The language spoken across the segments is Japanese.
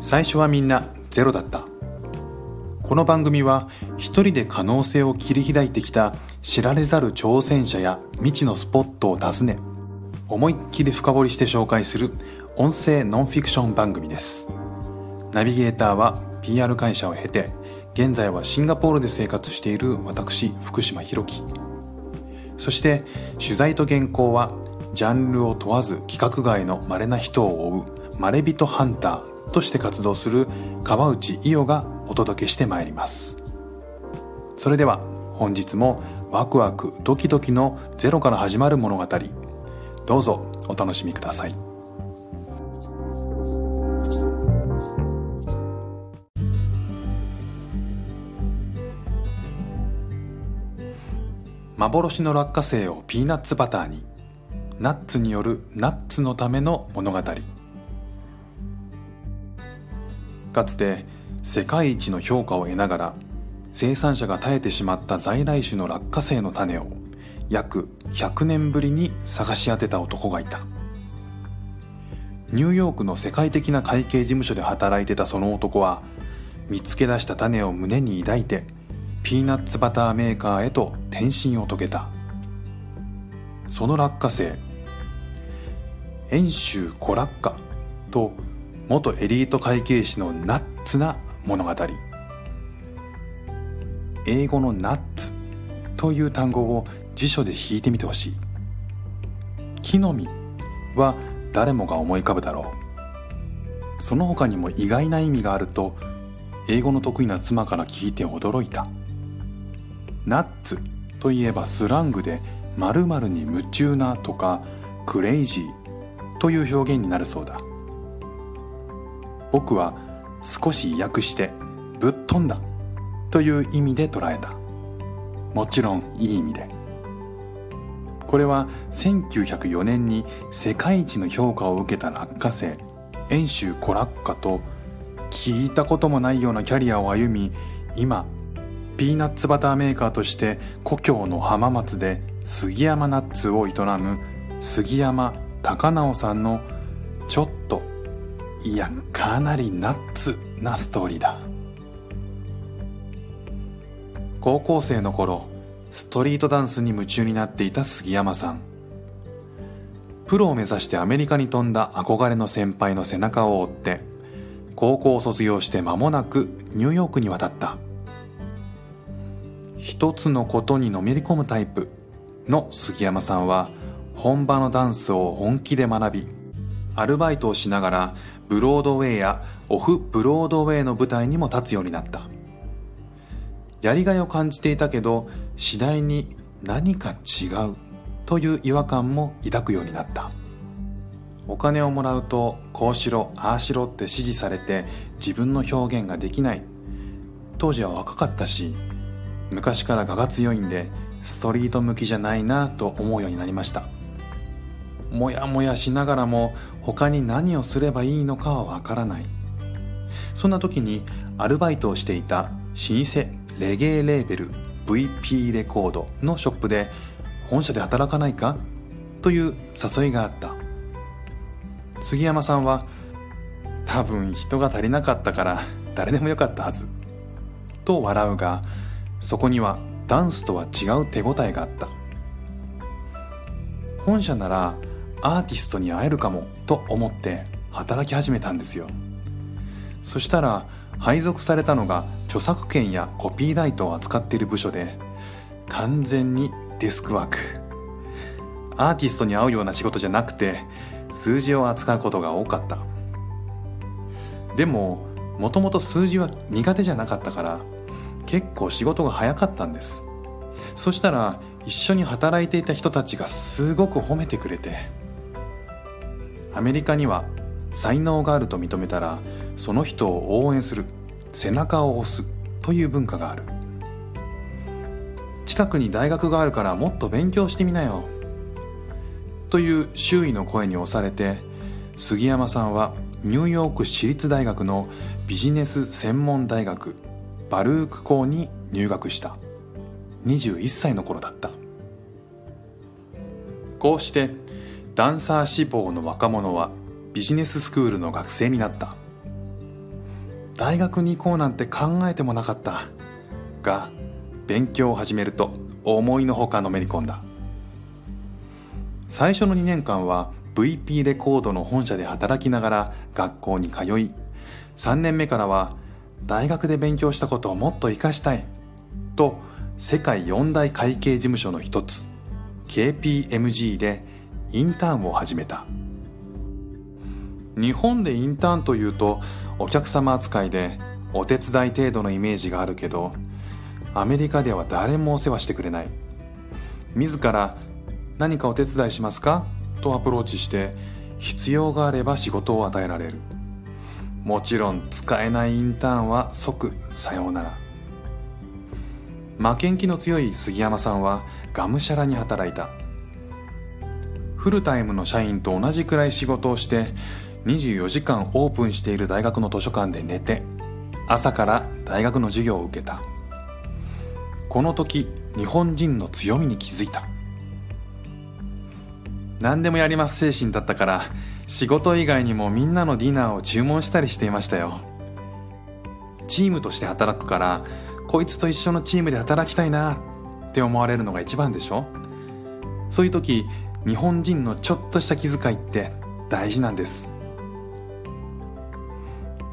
最初はみんなゼロだった。この番組は一人で可能性を切り開いてきた知られざる挑戦者や未知のスポットを訪ね思いっきり深掘りして紹介する音声ノンフィクション番組です。ナビゲーターは PR 会社を経て現在はシンガポールで生活している私福島博樹。そして取材と原稿はジャンルを問わず規格外の稀な人を追うまれびとハンターとして活動する川内伊代がお届けしてまいります。それでは本日もワクワクドキドキのゼロから始まる物語どうぞお楽しみください。幻の落花生をピーナッツバターに。ナッツによるナッツのための物語。かつて世界一の評価を得ながら生産者が絶えてしまった在来種の落花生の種を約100年ぶりに探し当てた男がいた。ニューヨークの世界的な会計事務所で働いてたその男は見つけ出した種を胸に抱いてピーナッツバターメーカーへと転身を遂げた。その落花生遠州コラッカと元エリート会計士のナッツな物語。英語のナッツという単語を辞書で引いてみてほしい。木の実は誰もが思い浮かぶだろう。その他にも意外な意味があると英語の得意な妻から聞いて驚いた。ナッツといえばスラングで〇〇に夢中なとかクレイジーという表現になるそうだ。僕は少し訳してぶっ飛んだという意味で捉えた。もちろんいい意味で。これは1904年に世界一の評価を受けた落花生遠州コラッカと聞いたこともないようなキャリアを歩み今ピーナッツバターメーカーとして故郷の浜松で杉山ナッツを営む杉山高直さんのちょっといやかなりナッツなストーリーだ。高校生の頃ストリートダンスに夢中になっていた杉山さん。プロを目指してアメリカに飛んだ憧れの先輩の背中を追って高校を卒業して間もなくニューヨークに渡った。一つのことにのめり込むタイプの杉山さんは本場のダンスを本気で学びアルバイトをしながらブロードウェイやオフブロードウェイの舞台にも立つようになった。やりがいを感じていたけど次第に何か違うという違和感も抱くようになった。お金をもらうとこうしろああしろって指示されて自分の表現ができない。当時は若かったし昔から我が強いんでストリート向きじゃないなと思うようになりました。もやもやしながらも他に何をすればいいのかはわからない。そんな時にアルバイトをしていた老舗レゲエレーベル VP レコードのショップで本社で働かないか？という誘いがあった。杉山さんは多分人が足りなかったから誰でもよかったはずと笑うがそこにはダンスとは違う手応えがあった本社ならアーティストに会えるかもと思って働き始めたんですよ。そしたら配属されたのが著作権やコピーライトを扱っている部署で完全にデスクワーク。アーティストに会うような仕事じゃなくて数字を扱うことが多かった。でももともと数字は苦手じゃなかったから結構仕事が早かったんです。そしたら一緒に働いていた人たちがすごく褒めてくれてアメリカには才能があると認めたらその人を応援する背中を押すという文化がある。近くに大学があるからもっと勉強してみなよ。という周囲の声に押されて杉山さんはニューヨーク市立大学のビジネス専門大学バルーク校に入学した。21歳の頃だった。こうしてダンサー志望の若者はビジネススクールの学生になった。大学に行こうなんて考えてもなかった。が勉強を始めると思いのほかのめり込んだ。最初の2年間は VP レコードの本社で働きながら学校に通い3年目からは大学で勉強したことをもっと活かしたいと世界四大会計事務所の一つ KPMG でインターンを始めた。日本でインターンというとお客様扱いでお手伝い程度のイメージがあるけどアメリカでは誰もお世話してくれない。自ら何かお手伝いしますか？とアプローチして必要があれば仕事を与えられる。もちろん使えないインターンは即さようなら。負けん気の強い杉山さんはがむしゃらに働いた。フルタイムの社員と同じくらい仕事をして24時間オープンしている大学の図書館で寝て朝から大学の授業を受けた。この時日本人の強みに気づいた。何でもやります精神だったから仕事以外にもみんなのディナーを注文したりしていましたよ。チームとして働くからこいつと一緒のチームで働きたいなって思われるのが一番でしょ？そういう時日本人のちょっとした気遣いって大事なんです。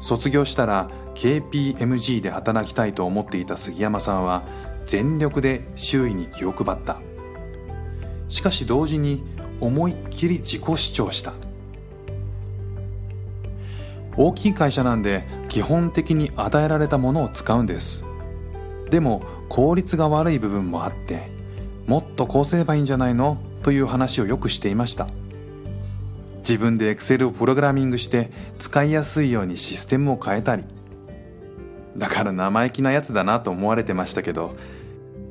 卒業したら KPMG で働きたいと思っていた杉山さんは全力で周囲に気を配った。しかし同時に思いっきり自己主張した。大きい会社なんで基本的に与えられたものを使うんです。でも効率が悪い部分もあってもっとこうすればいいんじゃないの？という話をよくしていました。自分で Excel をプログラミングして使いやすいようにシステムを変えたり。だから生意気なやつだなと思われてましたけど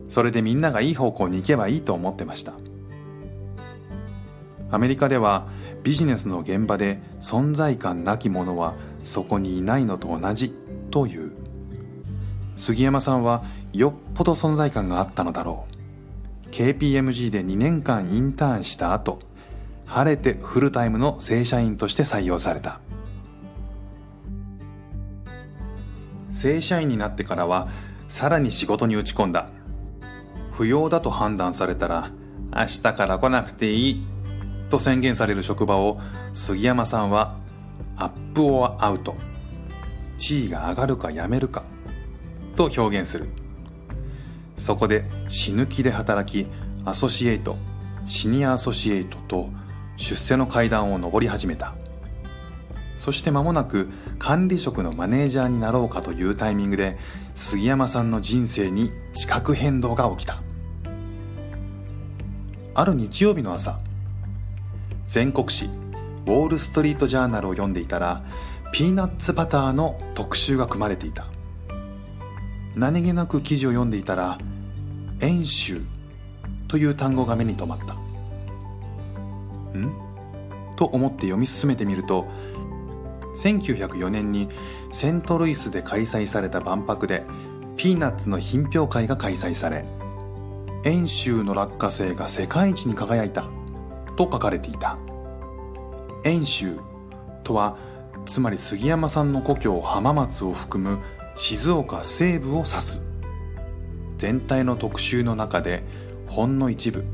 それでみんながいい方向に行けばいいと思ってました。アメリカではビジネスの現場で存在感なき者はそこにいないのと同じという。杉山さんはよっぽど存在感があったのだろう。KPMG で2年間インターンした後晴れてフルタイムの正社員として採用された。正社員になってからはさらに仕事に打ち込んだ。不要だと判断されたら明日から来なくていいと宣言される職場を杉山さんはアップオアアウト。地位が上がるかやめるかと表現する。そこで死ぬ気で働きアソシエイトシニアアソシエイトと出世の階段を上り始めた。そして間もなく管理職のマネージャーになろうかというタイミングで杉山さんの人生に地殻変動が起きた。ある日曜日の朝全国紙ウォール・ストリート・ジャーナルを読んでいたらピーナッツバターの特集が組まれていた。何気なく記事を読んでいたら「演習」という単語が目に留まった。ん？と思って読み進めてみると1904年にセントルイスで開催された万博でピーナッツの品評会が開催され遠州の落花生が世界一に輝いたと書かれていた。遠州とはつまり杉山さんの故郷浜松を含む静岡西部を指す。全体の特集の中でほんの一部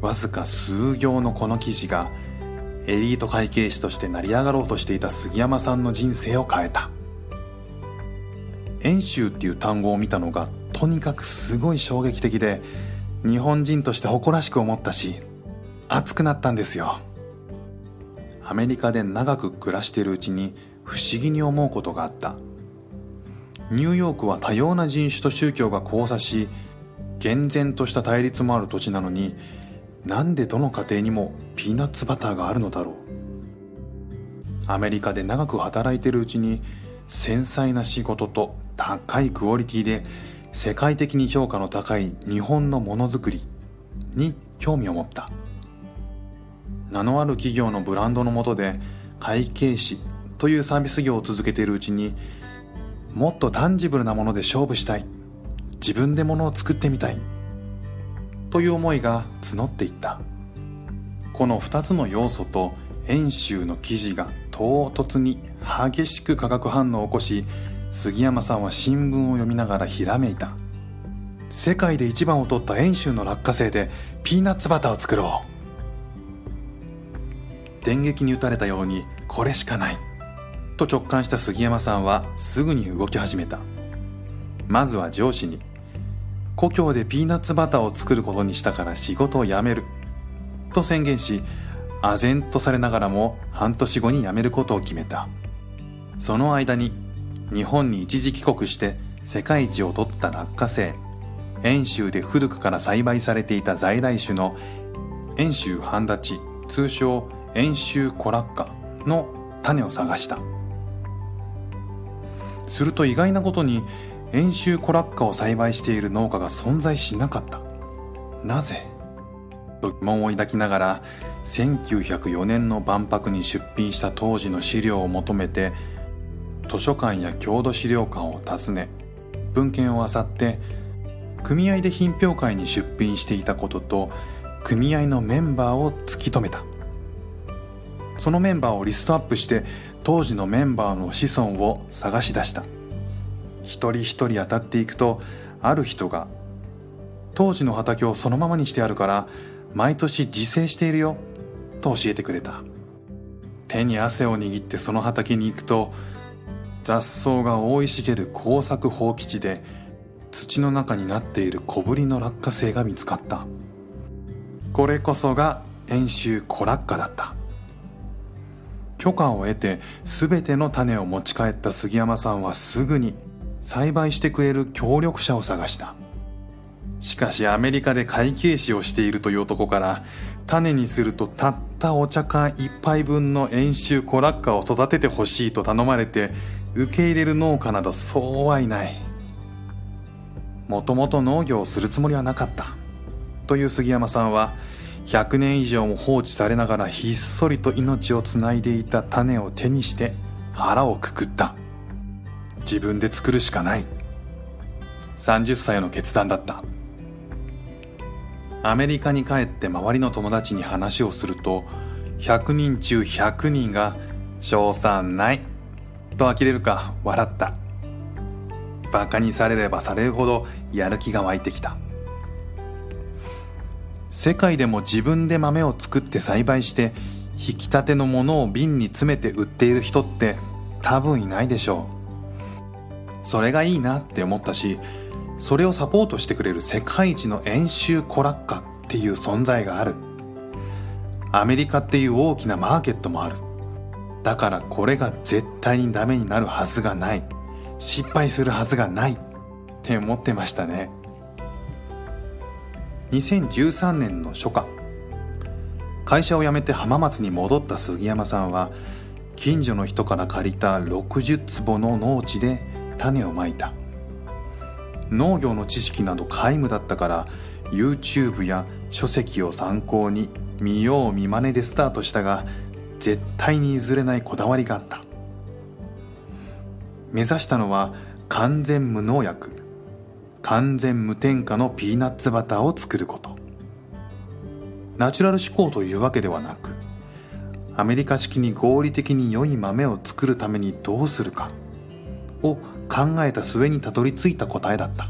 わずか数行のこの記事がエリート会計士として成り上がろうとしていた杉山さんの人生を変えた。遠州っていう単語を見たのがとにかくすごい衝撃的で日本人として誇らしく思ったし熱くなったんですよ。アメリカで長く暮らしているうちに不思議に思うことがあった。ニューヨークは多様な人種と宗教が交差し厳然とした対立もある土地なのになんでどの家庭にもピーナッツバターがあるのだろう。アメリカで長く働いているうちに繊細な仕事と高いクオリティで世界的に評価の高い日本のものづくりに興味を持った。名のある企業のブランドのもとで会計士というサービス業を続けているうちにもっとタンジブルなもので勝負したい。自分で物を作ってみたい。という思いが募っていった。この2つの要素と演習の記事が唐突に激しく化学反応を起こし杉山さんは新聞を読みながらひらめいた。世界で一番を取った遠州の落花生でピーナッツバターを作ろう。電撃に打たれたようにこれしかない。と直感した杉山さんはすぐに動き始めた。まずは上司に故郷でピーナッツバターを作ることにしたから仕事を辞めると宣言し唖然とされながらも半年後に辞めることを決めた。その間に日本に一時帰国して世界一を取った落花生遠州で古くから栽培されていた在来種の遠州半立ち通称遠州コラッカの種を探した。すると意外なことに遠州コラッカを栽培している農家が存在しなかった。なぜ？と疑問を抱きながら1904年の万博に出品した当時の資料を求めて図書館や郷土資料館を訪ね文献を漁って組合で品評会に出品していたことと組合のメンバーを突き止めた。そのメンバーをリストアップして当時のメンバーの子孫を探し出した。一人一人当たっていくとある人が当時の畑をそのままにしてあるから毎年自生しているよと教えてくれた。手に汗を握ってその畑に行くと雑草が生い茂る耕作放棄地で土の中になっている小ぶりの落花生が見つかった。これこそが遠州コラッカだった。許可を得て全ての種を持ち帰った杉山さんはすぐに栽培してくれる協力者を探した。しかしアメリカで会計士をしているという男から種にするとたったお茶缶一杯分の遠州コラッカを育ててほしいと頼まれて受け入れる農家などそうはいない。もともと農業をするつもりはなかった。という杉山さんは100年以上も放置されながらひっそりと命をつないでいた種を手にして腹をくくった。自分で作るしかない。30歳の決断だった。アメリカに帰って周りの友達に話をすると100人中100人が「賞賛ない」と呆れるか笑った。バカにされればされるほどやる気が湧いてきた。世界でも自分で豆を作って栽培して引きたてのものを瓶に詰めて売っている人って多分いないでしょう。それがいいなって思ったしそれをサポートしてくれる世界一の演習コラッカっていう存在がある。アメリカっていう大きなマーケットもある。だからこれが絶対にダメになるはずがない。失敗するはずがないって思ってましたね。2013年の初夏。会社を辞めて浜松に戻った杉山さんは近所の人から借りた60坪の農地で種をまいた。農業の知識など皆無だったから YouTube や書籍を参考に見よう見まねでスタートしたが絶対に譲れないこだわりがあった。目指したのは完全無農薬。完全無添加のピーナッツバターを作ること。ナチュラル思考というわけではなくアメリカ式に合理的に良い豆を作るためにどうするかを考えた末にたどり着いた答えだった。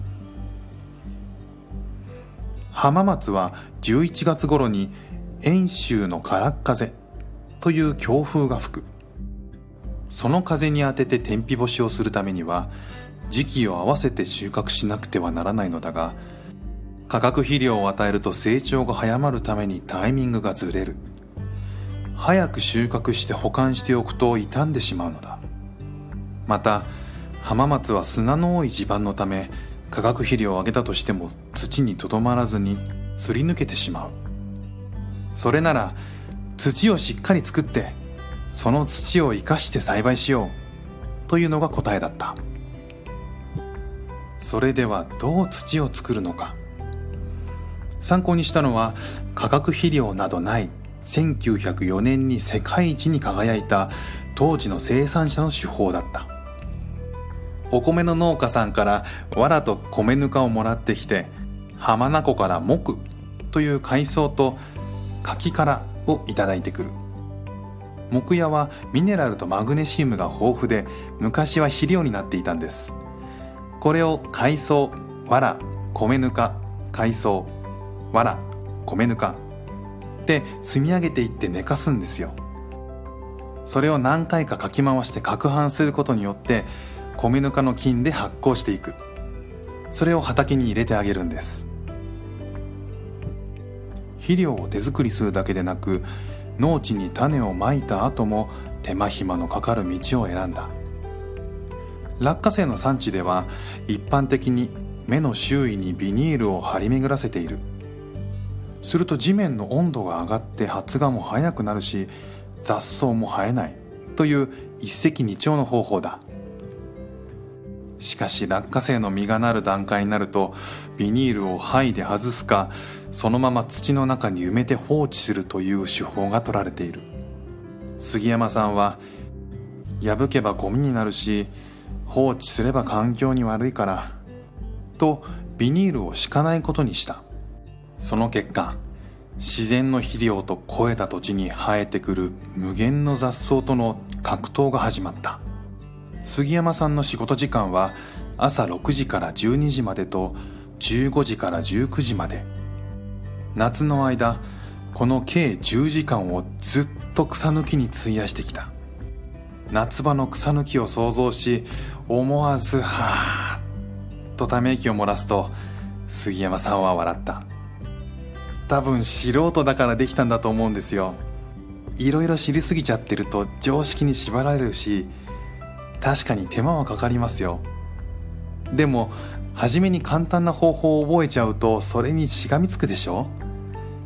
浜松は11月頃に遠州の空っ風という強風が吹く。その風に当てて天日干しをするためには時期を合わせて収穫しなくてはならないのだが化学肥料を与えると成長が早まるためにタイミングがずれる。早く収穫して保管しておくと傷んでしまうのだ。また浜松は砂の多い地盤のため化学肥料をあげたとしても土にとどまらずにすり抜けてしまう。それなら土をしっかり作ってその土を生かして栽培しようというのが答えだった。それではどう土を作るのか？参考にしたのは化学肥料などない1904年に世界一に輝いた当時の生産者の手法だった。お米の農家さんから藁と米ぬかをもらってきて浜名湖から木という海藻と柿殻をいただいてくる。木屋はミネラルとマグネシウムが豊富で昔は肥料になっていたんです。これを海藻藁米ぬか海藻藁米ぬか。で積み上げていって寝かすんですよ。それを何回かかき回して攪拌することによって米ぬかの菌で発酵していく。それを畑に入れてあげるんです。肥料を手作りするだけでなく農地に種をまいた後も手間暇のかかる道を選んだ。落花生の産地では一般的に芽の周囲にビニールを張り巡らせている。すると地面の温度が上がって発芽も早くなるし雑草も生えない。という一石二鳥の方法だ。しかし落花生の実がなる段階になるとビニールを剥いで外すかそのまま土の中に埋めて放置するという手法が取られている。杉山さんは破けばゴミになるし放置すれば環境に悪いからとビニールを敷かないことにした。その結果自然の肥料と肥えた土地に生えてくる無限の雑草との格闘が始まった。杉山さんの仕事時間は朝6時から12時までと15時から19時まで。夏の間この計10時間をずっと草抜きに費やしてきた。夏場の草抜きを想像し思わずはあとため息を漏らすと杉山さんは笑った。多分素人だからできたんだと思うんですよ。いろいろ知りすぎちゃってると常識に縛られるし確かに手間はかかりますよ。でも初めに簡単な方法を覚えちゃうとそれにしがみつくでしょ？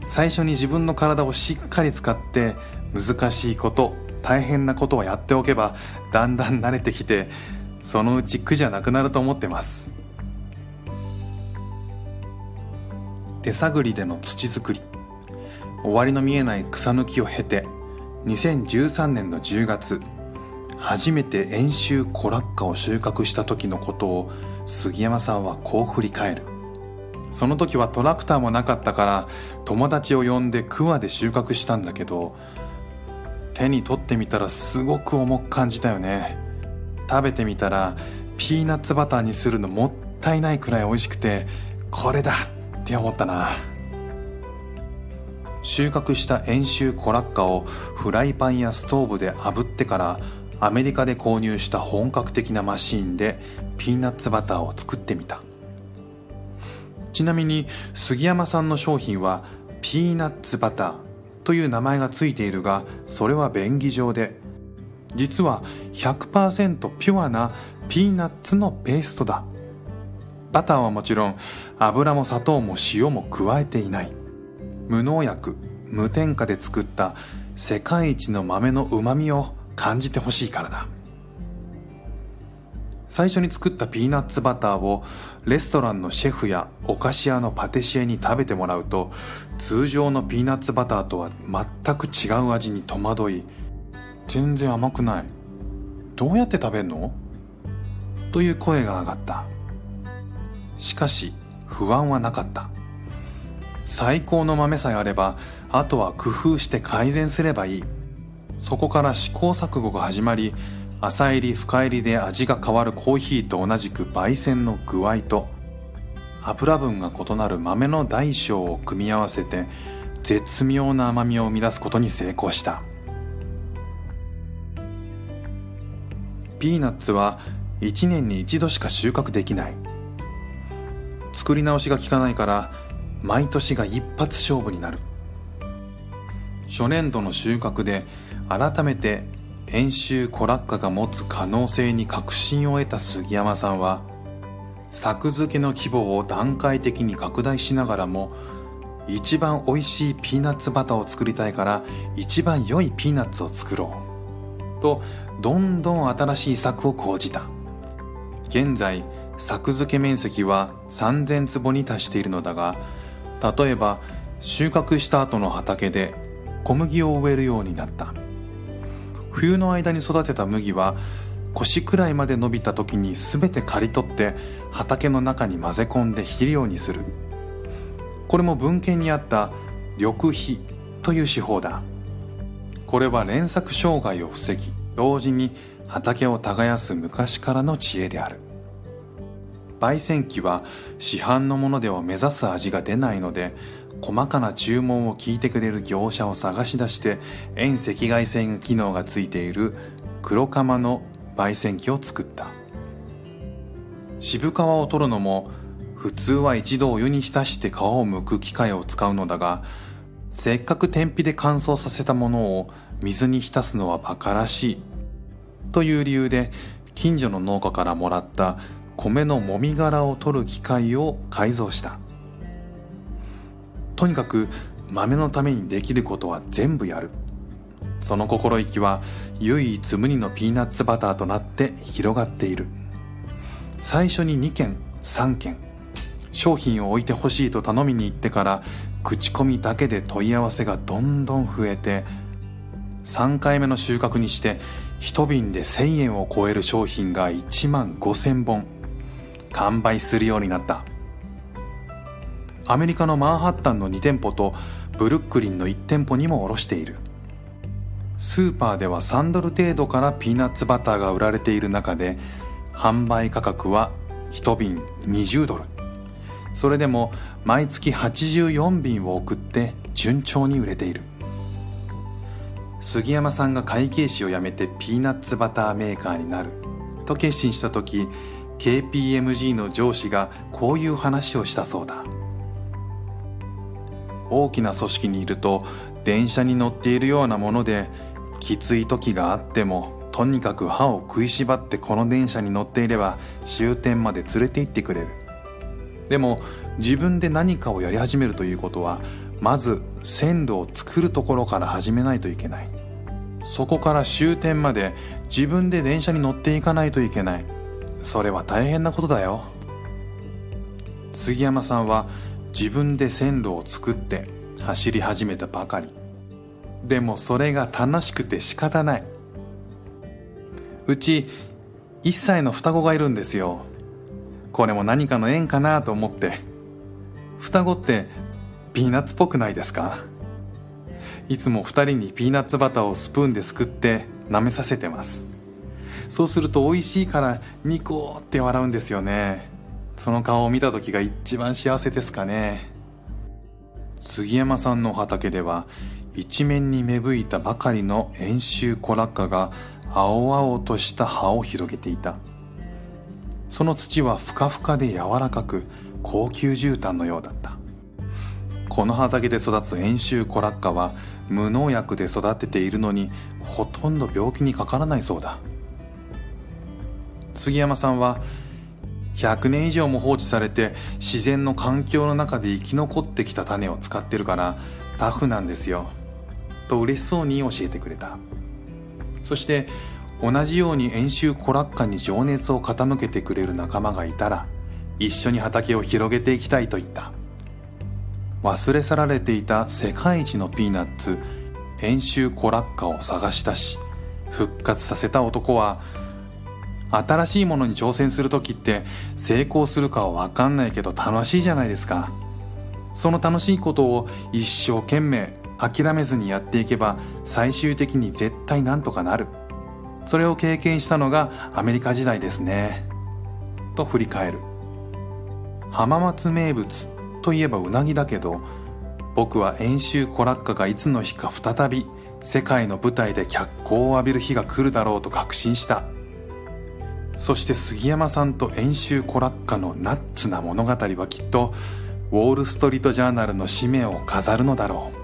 最初に自分の体をしっかり使って難しいこと大変なことをやっておけばだんだん慣れてきてそのうち苦じゃなくなると思ってます。手探りでの土作り。終わりの見えない草抜きを経て2013年の10月初めて遠州コラッカを収穫した時のことを杉山さんはこう振り返る。その時はトラクターもなかったから友達を呼んで桑で収穫したんだけど手に取ってみたらすごく重く感じたよね。食べてみたらピーナッツバターにするのもったいないくらい美味しくてこれだって思ったな。収穫した遠州コラッカをフライパンやストーブで炙ってからアメリカで購入した本格的なマシーンでピーナッツバターを作ってみた。ちなみに杉山さんの商品はピーナッツバターという名前がついているがそれは便宜上で実は100%ピュアなピーナッツのペーストだ。バターはもちろん油も砂糖も塩も加えていない。無農薬無添加で作った世界一の豆のうまみを感じてほしいからだ。最初に作ったピーナッツバターをレストランのシェフやお菓子屋のパティシエに食べてもらうと通常のピーナッツバターとは全く違う味に戸惑い全然甘くない。どうやって食べるの？という声が上がった。しかし不安はなかった。最高の豆さえあればあとは工夫して改善すればいい。そこから試行錯誤が始まり浅入り深入りで味が変わるコーヒーと同じく焙煎の具合と油分が異なる豆の大小を組み合わせて絶妙な甘みを生み出すことに成功した。ピーナッツは1年に一度しか収穫できない。作り直しが効かないから毎年が一発勝負になる。初年度の収穫で改めて遠州コラッカが持つ可能性に確信を得た杉山さんは作付けの規模を段階的に拡大しながらも一番おいしいピーナッツバターを作りたいから一番良いピーナッツを作ろう。とどんどん新しい策を講じた。現在作付け面積は3000坪に達しているのだが例えば収穫した後の畑で小麦を植えるようになった。冬の間に育てた麦は腰くらいまで伸びた時に全て刈り取って畑の中に混ぜ込んで肥料にする。これも文献にあった緑肥という手法だ。これは連作障害を防ぎ同時に畑を耕す昔からの知恵である。焙煎機は市販のものでは目指す味が出ないので細かな注文を聞いてくれる業者を探し出して遠赤外線機能がついている黒釜の焙煎機を作った。渋皮を取るのも普通は一度お湯に浸して皮を剥く機械を使うのだがせっかく天日で乾燥させたものを水に浸すのは馬鹿らしい。という理由で近所の農家からもらった米のもみ殻を取る機械を改造した。とにかく豆のためにできることは全部やる。その心意気は唯一無二のピーナッツバターとなって広がっている。最初に2件3件商品を置いてほしいと頼みに行ってから口コミだけで問い合わせがどんどん増えて3回目の収穫にして1瓶で1000円を超える商品が1万5000本完売するようになった。アメリカのマンハッタンの2店舗とブルックリンの1店舗にも卸している。スーパーでは3ドル程度からピーナッツバターが売られている中で販売価格は1瓶20ドル。それでも毎月84瓶を送って順調に売れている。杉山さんが会計士を辞めてピーナッツバターメーカーになる。と決心した時 KPMG の上司がこういう話をしたそうだ。大きな組織にいると電車に乗っているようなものできつい時があってもとにかく歯を食いしばってこの電車に乗っていれば終点まで連れて行ってくれる。でも自分で何かをやり始めるということはまず線路を作るところから始めないといけない。そこから終点まで自分で電車に乗っていかないといけない。それは大変なことだよ。杉山さんは自分で線路を作って走り始めたばかり。でもそれが楽しくて仕方ない。うち1歳の双子がいるんですよ。これも何かの縁かなと思って。双子ってピーナッツっぽくないですか？いつも2人にピーナッツバターをスプーンですくって舐めさせてます。そうすると美味しいからニコって笑うんですよね。その顔を見た時が一番幸せですかね。杉山さんの畑では一面に芽吹いたばかりの遠州コラッカが青々とした葉を広げていた。その土はふかふかで柔らかく高級絨毯のようだった。この畑で育つ遠州コラッカは無農薬で育てているのにほとんど病気にかからないそうだ。杉山さんは100年以上も放置されて自然の環境の中で生き残ってきた種を使ってるからタフなんですよ。と嬉しそうに教えてくれた。そして同じように遠州コラッカに情熱を傾けてくれる仲間がいたら一緒に畑を広げていきたいと言った。忘れ去られていた世界一のピーナッツ遠州コラッカを探し出し復活させた男は新しいものに挑戦する時って成功するかは分かんないけど楽しいじゃないですか。その楽しいことを一生懸命諦めずにやっていけば最終的に絶対なんとかなる。それを経験したのがアメリカ時代ですね。と振り返る。浜松名物といえばうなぎだけど僕は演習コラッカがいつの日か再び世界の舞台で脚光を浴びる日が来るだろうと確信した。そして杉山さんと演習コラッカのナッツな物語はきっとウォール・ストリート・ジャーナルの使命を飾るのだろう。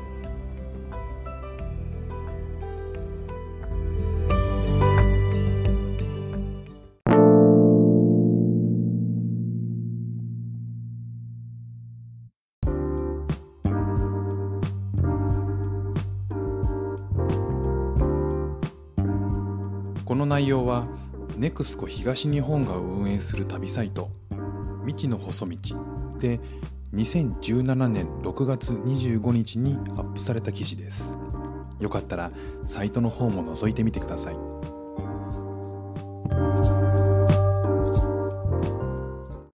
内容は NEXCO 東日本が運営する旅サイト未知の細道で2017年6月25日にアップされた記事です。よかったらサイトの方も覗いてみてください。